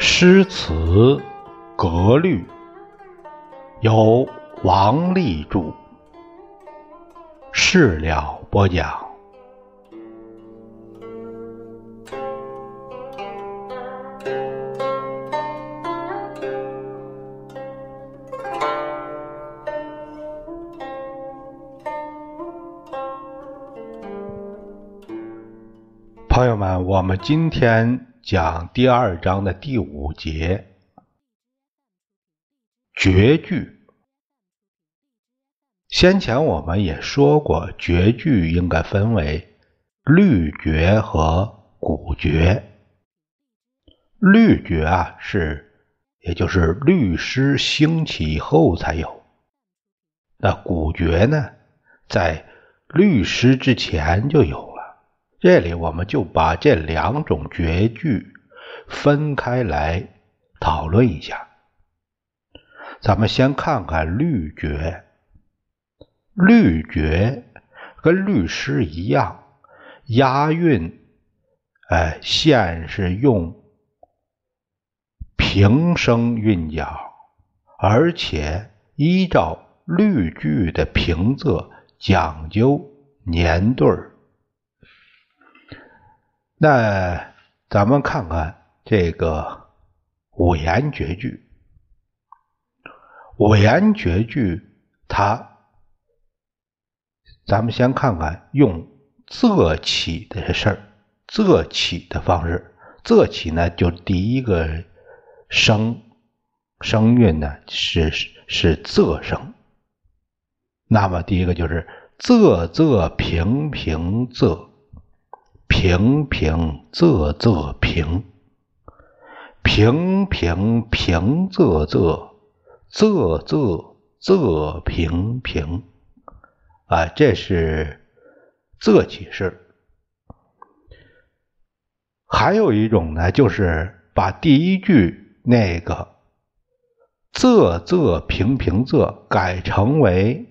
诗词格律，由王立著，事了播讲。我们今天。讲第二章的第五节，绝句。先前我们也说过，绝句应该分为律绝和古绝。律绝啊，是也就是律诗兴起以后才有。那古绝呢，在律诗之前就有。这里我们就把这两种绝句分开来讨论一下。咱们先看看律绝。律绝跟律诗一样，押韵，哎，先是用平声韵脚，而且依照律句的平仄讲究年对儿。那咱们看看这个五言绝句。五言绝句，它咱们先看看用仄起的事儿，仄起的方式。仄起呢，就第一个声声韵呢是是仄声。那么第一个就是仄仄平平仄。平平仄仄平，平平平仄仄，仄仄仄平平。啊，这是仄起式。还有一种呢，就是把第一句那个仄仄平平仄改成为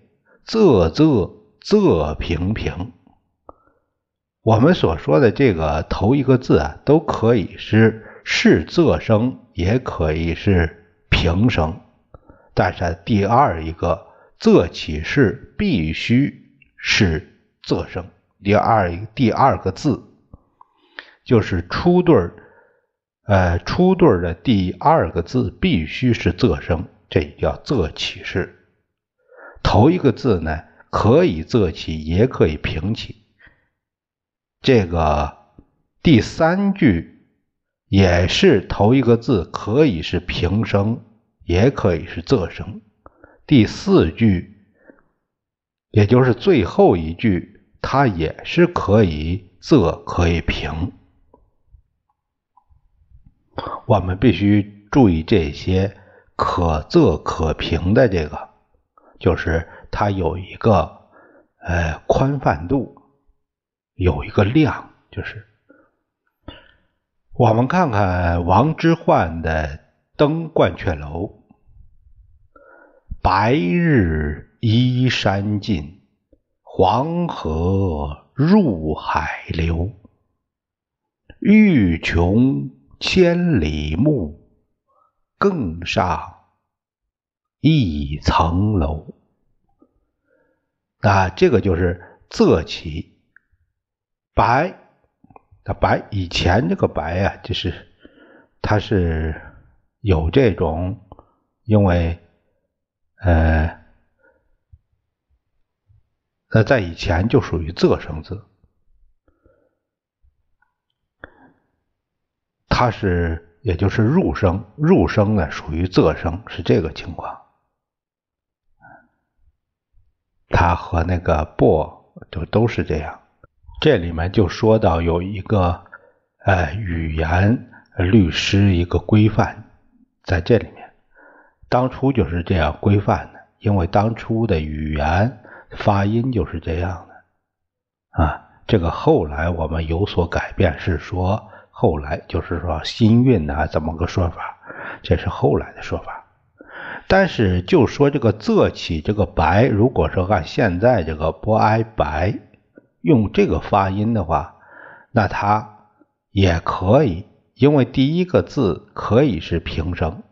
仄仄仄平平。我们所说的这个头一个字啊，都可以是是仄声，也可以是平声，但是第二一个仄起式必须是仄声。第二第二个字就是出对儿，呃，出对儿的第二个字必须是仄声，这叫仄起式。头一个字呢，可以仄起，也可以平起。这个第三句也是头一个字可以是平声，也可以是仄声。第四句，也就是最后一句，它也是可以仄可以平。我们必须注意这些可仄可平的这个，就是它有一个呃宽泛度。有一个量，就是我们看看王之涣的《登鹳雀楼》：“白日依山尽，黄河入海流。欲穷千里目，更上一层楼。”啊，这个就是仄起。白，它白以前这个白呀，就是它是有这种，因为呃，那在以前就属于仄声字，它是也就是入声，入声呢属于仄声，是这个情况。它和那个不就都是这样。这里面就说到有一个呃语言律师一个规范，在这里面，当初就是这样规范的，因为当初的语言发音就是这样的啊。这个后来我们有所改变，是说后来就是说新韵啊，怎么个说法？这是后来的说法。但是就说这个仄起这个白，如果说按现在这个不挨白用这个发音的话，那它也可以，因为第一个字可以是平声，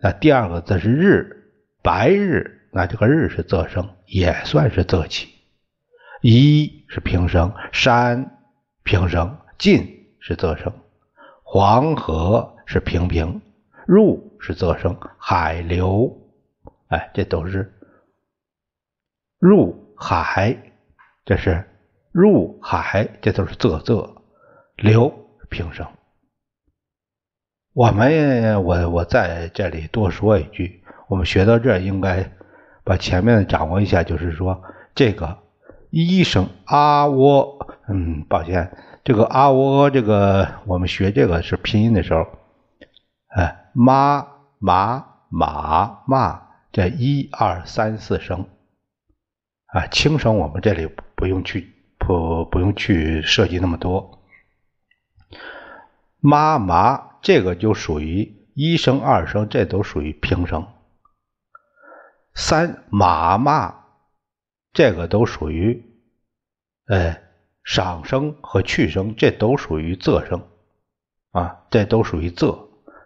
那第二个字是日，白日，那这个日是仄声，也算是仄起。一是平声，山平声，进是仄声，黄河是平平，入是仄声，海流，哎，这都是入海，这是入海，这都是仄仄。流平声，我们我我在这里多说一句，我们学到这应该把前面掌握一下，就是说这个一声啊喔，嗯，抱歉，这个啊喔，这个我们学这个是拼音的时候，哎，妈马马骂，这一二三四声啊，轻声我们这里不用去不不用去涉及那么多。妈麻这个就属于一声二声，这都属于平声。三马嘛，这个都属于，哎，上声和去声，这都属于仄声，啊，这都属于仄，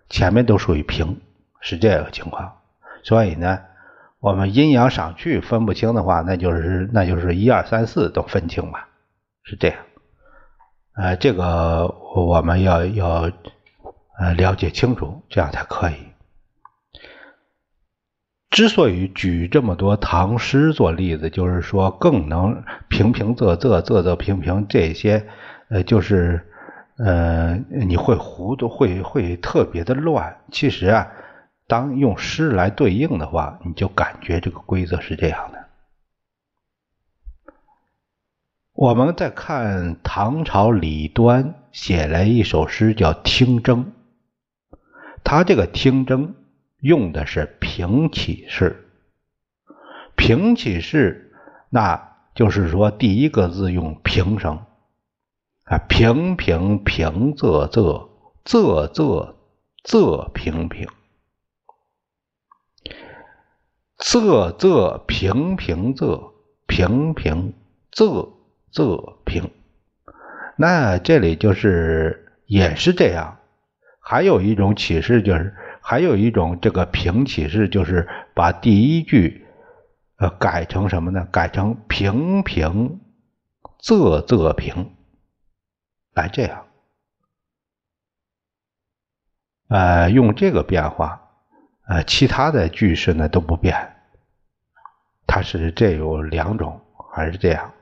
前面都属于平，是这个情况。所以呢，我们阴阳上去分不清的话，那就是那就是一二三四都分清吧，是这样。呃，这个我们要要呃了解清楚，这样才可以。之所以举这么多唐诗做例子，就是说更能平平仄仄仄仄平平这些，呃，就是呃你会糊涂，会会特别的乱。其实啊，当用诗来对应的话，你就感觉这个规则是这样的。我们在看唐朝李端写了一首诗，叫《听征》。他这个“听征”用的是平起式，平起式，那就是说第一个字用平声啊，平平平仄仄仄仄仄平平，仄仄平平仄平平仄。仄平，那这里就是也是这样。还有一种启示就是，还有一种这个平启示就是把第一句呃改成什么呢？改成平平仄仄平，来这样，呃，用这个变化，呃，其他的句式呢都不变。它是这有两种，还是这样？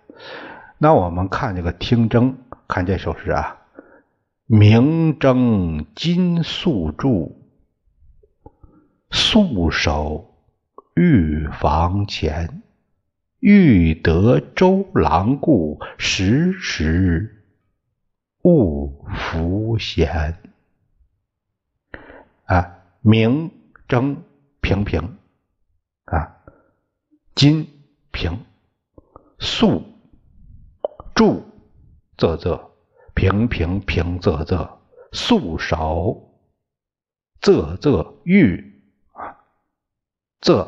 那我们看这个听征，看这首诗啊，明征金粟柱，素守玉房前。欲得周郎顾，时时勿拂弦。啊，明筝平平啊，金平素。住仄仄平平平仄仄素手仄仄玉啊仄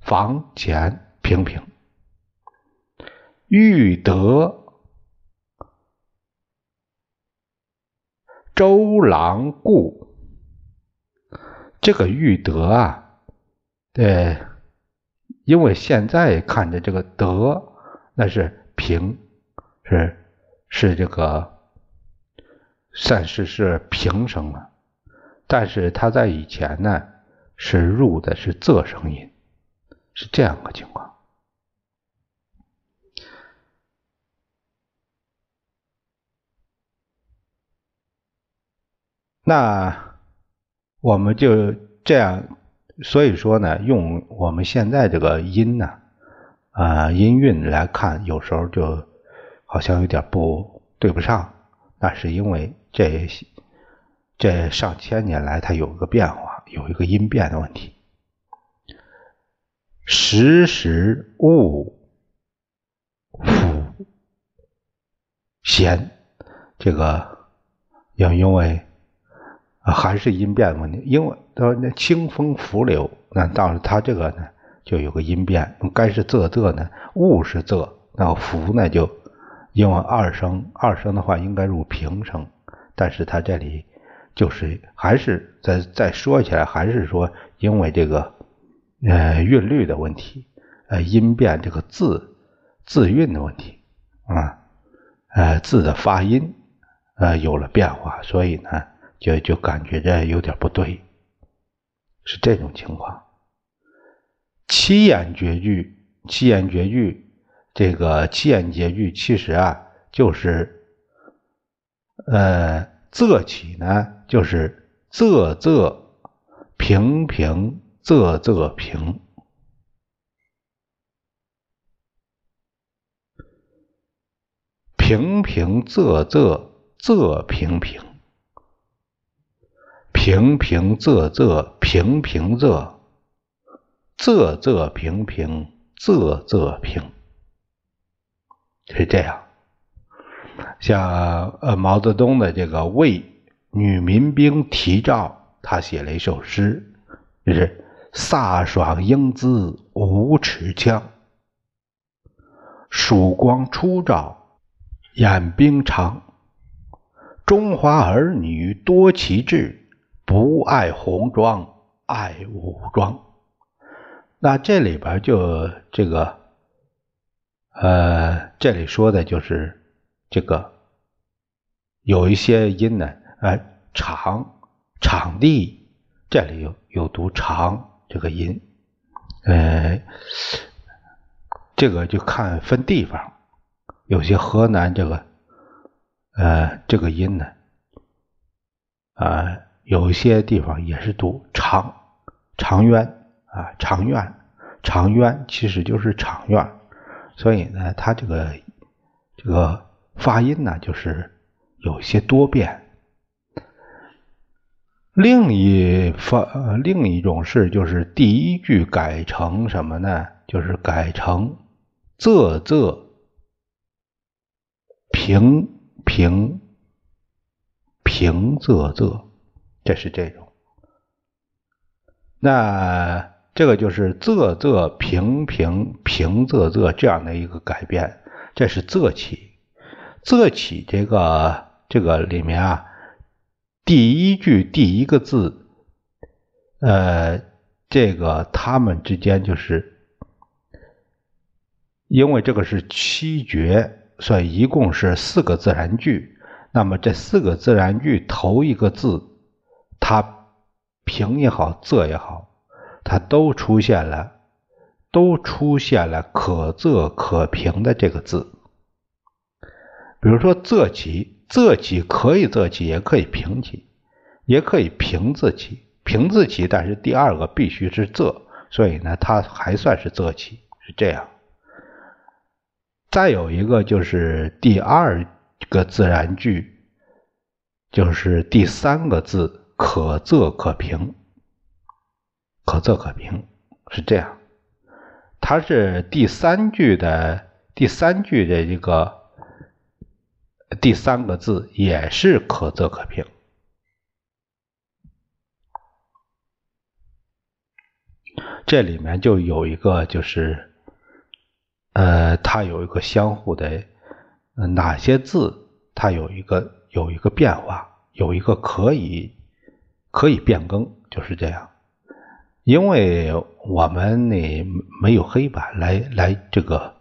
房前平平欲得周郎顾这个欲得啊，对，因为现在看着这个得那是平。是是这个算是是平声了，但是他在以前呢是入的是仄声音，是这样个情况。那我们就这样，所以说呢，用我们现在这个音呢，啊音韵来看，有时候就。好像有点不对不上，那是因为这这上千年来它有个变化，有一个音变的问题。时时勿抚弦，这个要因为还是音变问题，因为那清风拂柳那到了它这个呢，就有个音变，该是仄仄呢，物是仄，那福呢就因为二声，二声的话应该入平声，但是它这里就是还是再再说起来，还是说因为这个呃韵律的问题，呃音变这个字字韵的问题啊，呃字的发音呃有了变化，所以呢就就感觉着有点不对。是这种情况。七言绝句，七言绝句，这个七言绝句其实啊，就是呃，仄起呢，就是仄仄平平仄仄平，平平仄仄仄平平。平平仄仄平平仄，仄仄平平仄仄平，是这样。像呃毛泽东的这个为女民兵题照，他写了一首诗，就是“飒爽英姿无尺枪，曙光初照眼冰长。中华儿女多奇志。”不爱红装，爱武装。那这里边就这个，呃，这里说的就是这个有一些音呢，呃，场场地这里有有读长这个音，呃，这个就看分地方，有些河南这个，呃，这个音呢，啊。有一些地方也是读长长渊啊，长院长渊其实就是长院，所以呢，它这个这个发音呢，就是有些多变。另一发另一种是，就是第一句改成什么呢？就是改成仄仄平平平仄仄。这是这种，那这个就是仄仄平平平仄仄这样的一个改变，这是仄起。仄起这个这个里面啊，第一句第一个字，呃，这个他们之间就是，因为这个是七绝，所以一共是四个自然句。那么这四个自然句头一个字。它平也好，仄也好，它都出现了，都出现了可仄可平的这个字。比如说仄起，仄起可以仄起，也可以平起，也可以平字起，平字起，但是第二个必须是仄，所以呢，它还算是仄起，是这样。再有一个就是第二个自然句，就是第三个字。可仄可平，可仄可平是这样。它是第三句的第三句的一个第三个字也是可仄可平。这里面就有一个就是，呃，它有一个相互的，哪些字它有一个有一个变化，有一个可以。可以变更，就是这样。因为我们呢没有黑板来来这个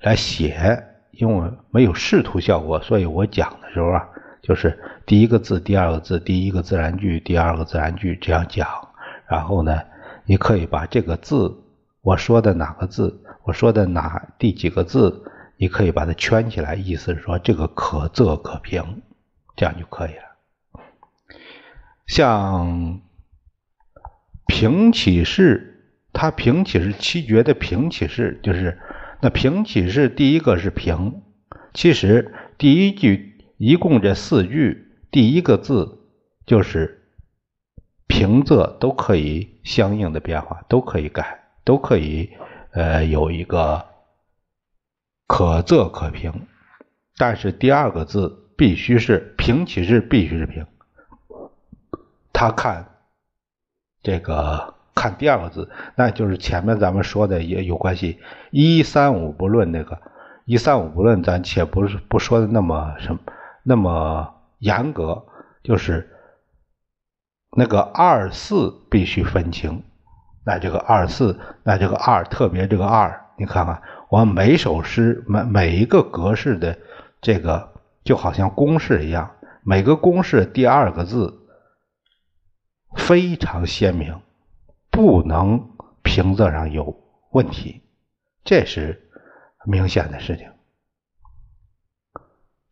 来写，因为没有视图效果，所以我讲的时候啊，就是第一个字、第二个字、第一个自然句、第二个自然句这样讲。然后呢，你可以把这个字我说的哪个字，我说的哪第几个字，你可以把它圈起来，意思是说这个可仄可平，这样就可以了。像平起式，它平起是七绝的平起式，就是那平起式第一个是平，其实第一句一共这四句，第一个字就是平仄都可以相应的变化，都可以改，都可以呃有一个可仄可平，但是第二个字必须是平起式，必须是平。他看这个看第二个字，那就是前面咱们说的也有关系。一三五不论那个一三五不论，咱且不是不说的那么什么那么严格，就是那个二四必须分清。那这个二四，那这个二特别这个二，你看看我们每首诗每每一个格式的这个就好像公式一样，每个公式第二个字非常鲜明。不能平仄上有问题，这是明显的事情，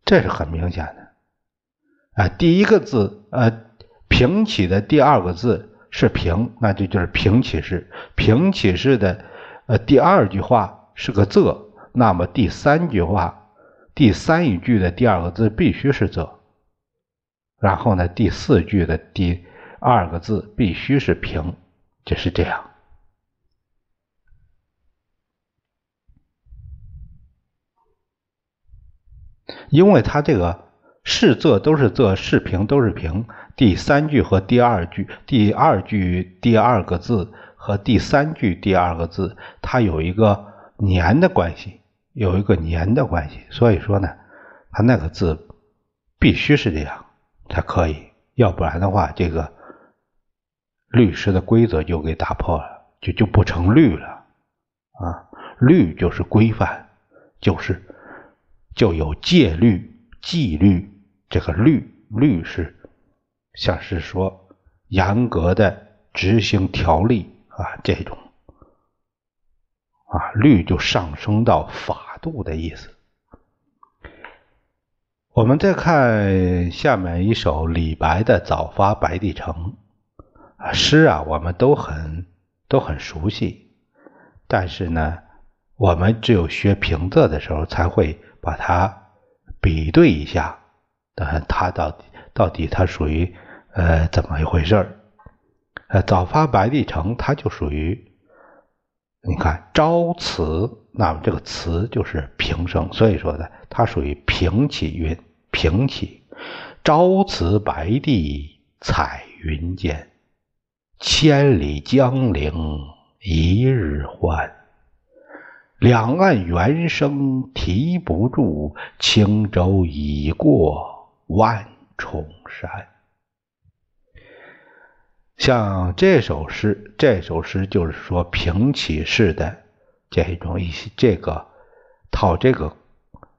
这是很明显的。啊，第一个字，呃，平起的第二个字是平，那就就是平起式。平起式的，呃，第二句话是个仄，那么第三句话，第三一句的第二个字必须是仄。然后呢，第四句的第二个字必须是平。就是这样，因为它这个是仄都是仄，是平都是平。第三句和第二句，第二句第二个字和第三句第二个字，它有一个年的关系，有一个年的关系。所以说呢，它那个字必须是这样才可以，要不然的话，这个。律师的规则就给打破了，就就不成律了啊！律就是规范，就是就有戒律、纪律。这个律律是像是说严格的执行条例啊，这种啊律就上升到法度的意思。我们再看下面一首李白的《早发白帝城》。诗啊，我们都很都很熟悉，但是呢，我们只有学平仄的时候才会把它比对一下，看它到底到底它属于呃怎么一回事儿？呃，早发白帝城，它就属于你看朝辞，那么这个辞就是平声，所以说呢，它属于平起韵，平起。朝辞白帝彩云间。千里江陵一日还，两岸猿声啼不住，轻舟已过万重山。像这首诗，这首诗就是说平起式的这种一些这个套这个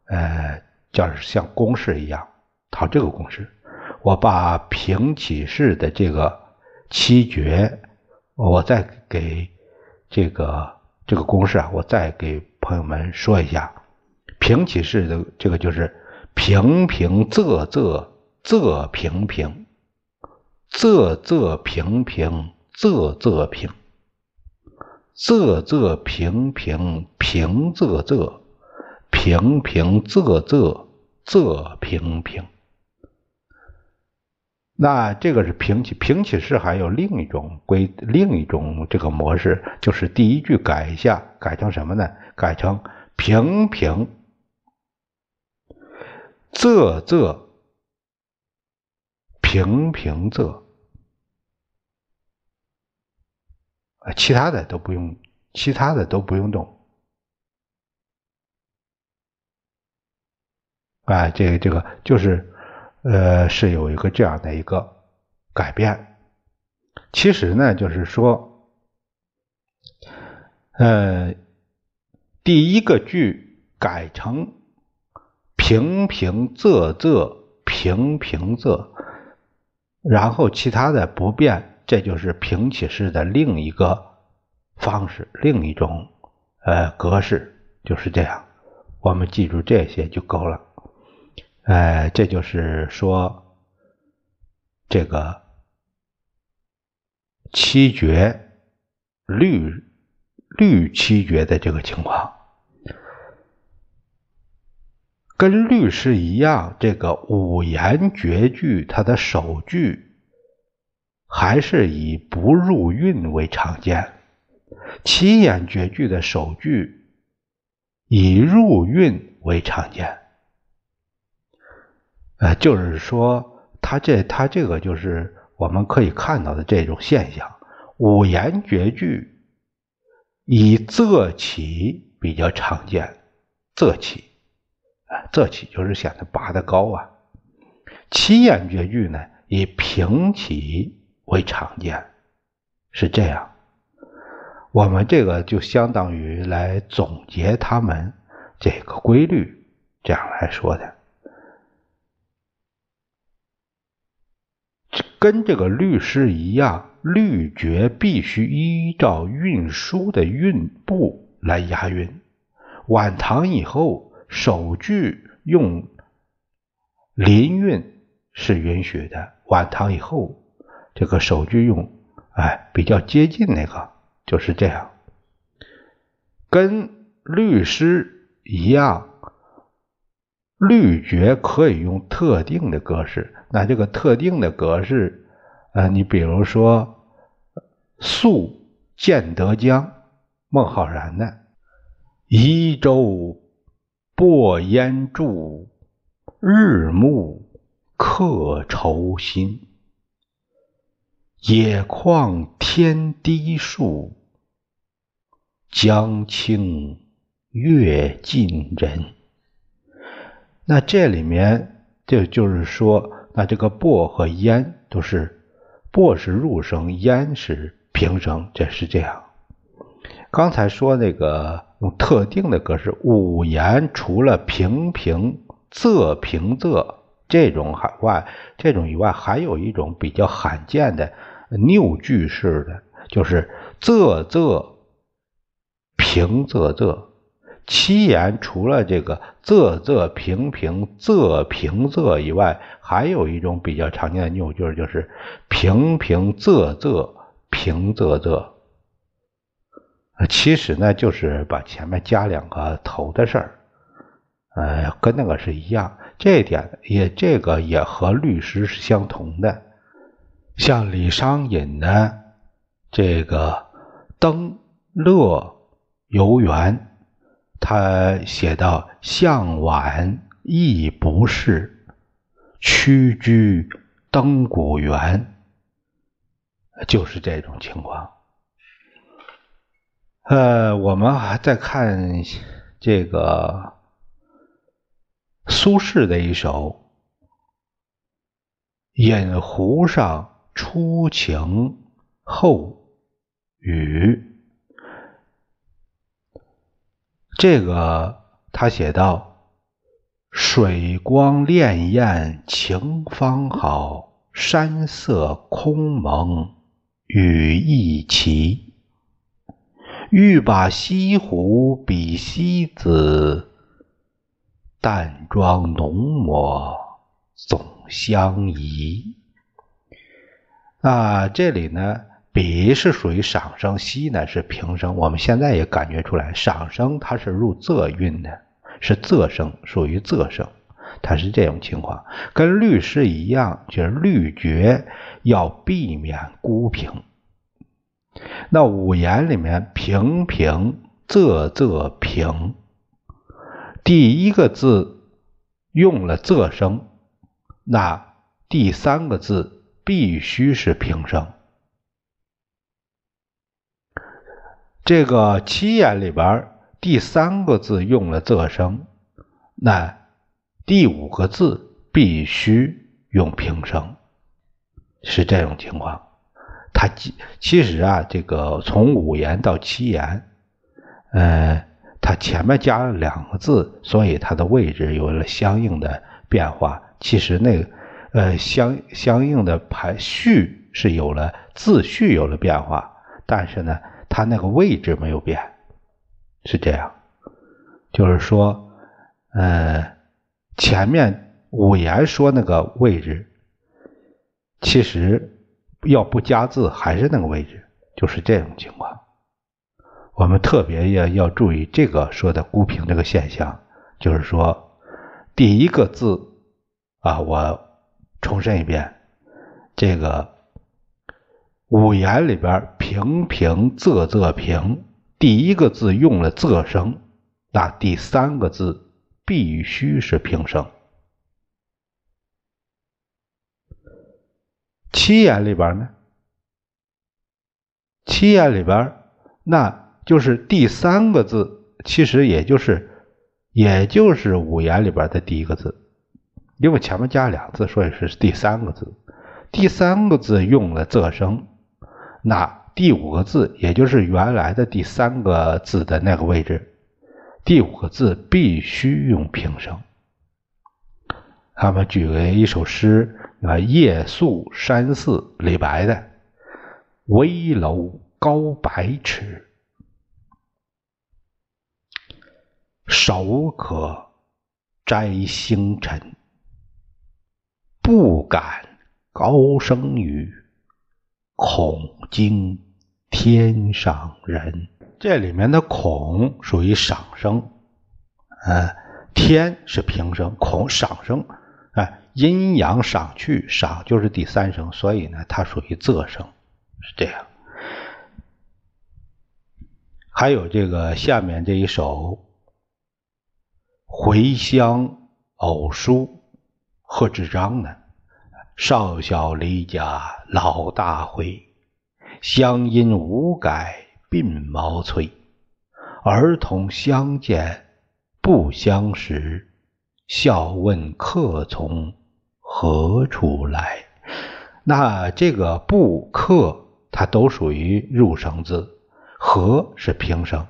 呃，叫像公式一样套这个公式。我把平起式的这个。七绝，我再给这个这个公式啊，我再给朋友们说一下。平起式的这个就是平平仄仄仄平平，仄仄平平仄仄平，仄仄平平平仄仄，平平仄仄仄平平。那这个是平起，平起式还有另一种规，另一种这个模式，就是第一句改一下，改成什么呢？改成平平仄仄平平仄，其他的都不用，其他的都不用动，啊，这个这个就是。呃，是有一个这样的一个改变。其实呢，就是说，呃，第一个句改成平平仄仄平平仄，然后其他的不变，这就是平起式的另一个方式，另一种呃格式，就是这样。我们记住这些就够了。哎，这就是说，这个七绝律律七绝的这个情况，跟律诗一样，这个五言绝句它的首句还是以不入韵为常见，七言绝句的首句以入韵为常见。呃，就是说，他这他这个就是我们可以看到的这种现象。五言绝句以仄起比较常见，仄起啊，仄起就是显得拔得高啊。七言绝句呢，以平起为常见，是这样。我们这个就相当于来总结他们这个规律，这样来说的。跟这个律诗一样，律绝必须依照韵书的韵部来押韵。晚唐以后，首句用临韵。是允许的。晚唐以后，这个首句用，哎，比较接近那个，就是这样。跟律诗一样，律绝可以用特定的格式。那这个特定的格式，呃，你比如说《宿建德江》，孟浩然的“移舟泊烟渚，日暮”。客愁新，野旷天低树，江清月近人。那这里面就就是说，那这个“薄”和“烟”都是“薄”是入声，“烟”是平声，这是这样。刚才说那个用特定的格式，五言除了平平仄平仄。这种海外，这种以外，还有一种比较罕见的拗句式的，就是仄仄平仄仄。七言除了这个仄仄平平仄平仄以外，还有一种比较常见的拗句，就是平平仄仄平仄仄。其实呢，就是把前面加两个头的事儿。呃，跟那个是一样，这一点也这个也和律诗是相同的。像李商隐的这个《登乐游原》，他写到“向晚意不适，屈居登古原”，就是这种情况。呃，我们还在看这个。苏轼的一首《饮湖上初晴后雨》，这个他写道：“水光潋滟晴方好，山色空蒙雨亦奇。欲把西湖比西子。”淡妆浓抹总相宜。啊，这里呢，比是属于赏声，西呢是平声。我们现在也感觉出来，赏声它是入仄韵的，是仄声，属于仄声，它是这种情况。跟律诗一样，就是律绝要避免孤平。那五言里面，平平仄仄平。第一个字用了仄声，那第三个字必须是平声。这个七言里边第三个字用了仄声，那第五个字必须用平声，是这种情况。它其其实啊，这个从五言到七言，呃。它前面加了两个字，所以它的位置有了相应的变化。其实那个呃相相应的排序是有了字序有了变化，但是呢，它那个位置没有变，是这样。就是说，呃，前面五言说那个位置，其实要不加字还是那个位置，就是这种情况。我们特别要要注意这个说的孤平这个现象，就是说第一个字啊，我重申一遍，这个五言里边平平仄仄平，第一个字用了仄声，那第三个字必须是平声。七言里边呢？七言里边，那就是第三个字，其实也就是也就是五言里边的第一个字，因为前面加两字，所以是第三个字。第三个字用了仄声，那第五个字也就是原来的第三个字的那个位置，第五个字必须用平声。他们举了一首诗，啊，夜宿山寺，李白的。危楼高百尺，手可摘星辰。不敢高声语，恐惊天上人。这里面的“恐”属于赏声，呃，天是平声，恐赏声，哎，阴阳赏去，赏就是第三声，所以呢，它属于仄声。是这样，还有这个下面这一首《回乡偶书》，贺知章的“少小离家老大回，乡音无改鬓毛衰。儿童相见不相识，笑问客从何处来。”那这个“不客”。它都属于入声字，和是平声，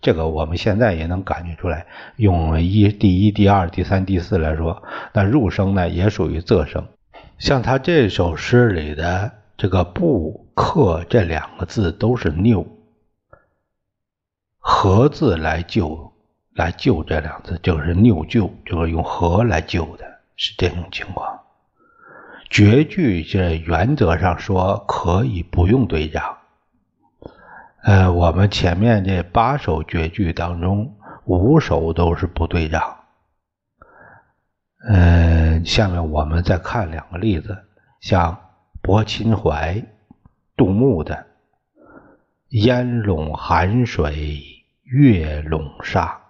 这个我们现在也能感觉出来。用一、第一、第二、第三、第四来说，那入声呢也属于仄声。像他这首诗里的这个“不克”这两个字都是拗，和字来救，来救这两字就是拗救，就是用和来救的，是这种情况。绝句这原则上说可以不用对仗。呃，我们前面这八首绝句当中，五首都是不对仗。嗯，下面我们再看两个例子，像泊秦淮，杜牧的“烟笼寒水月笼沙，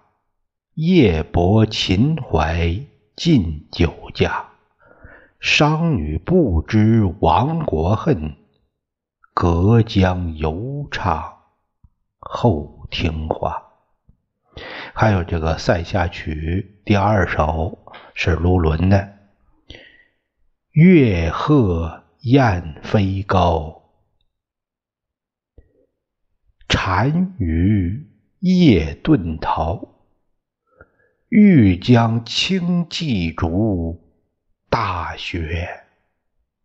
夜泊秦淮近酒家。”商女不知亡国恨，隔江犹唱后庭花。还有这个《塞下曲》第二首是卢纶的：“月鹤雁飞高，单于夜遁逃。欲将轻骑逐。”大雪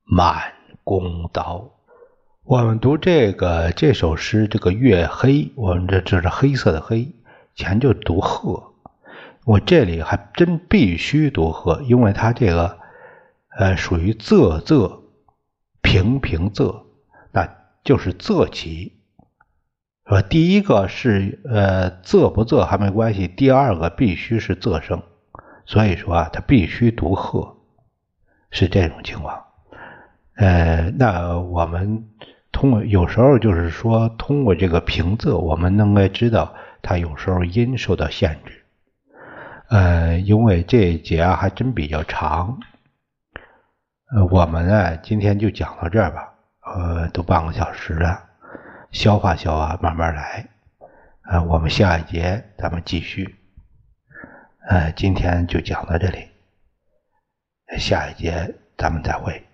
满弓刀。我们读这个这首诗，这个月黑，我们这这是黑色的黑，前就读鹤。我这里还真必须读鹤，因为它这个呃属于仄仄平平仄，那就是仄起。说第一个是呃仄不仄还没关系，第二个必须是仄声，所以说啊，它必须读鹤。是这种情况，呃，那我们通过有时候就是说，通过这个平仄，我们能够知道它有时候音受到限制。呃，因为这一节啊还真比较长，我们呢今天就讲到这儿吧，呃，都半个小时了，消化消化，慢慢来。呃，我们下一节咱们继续，呃，今天就讲到这里。下一节咱们再会。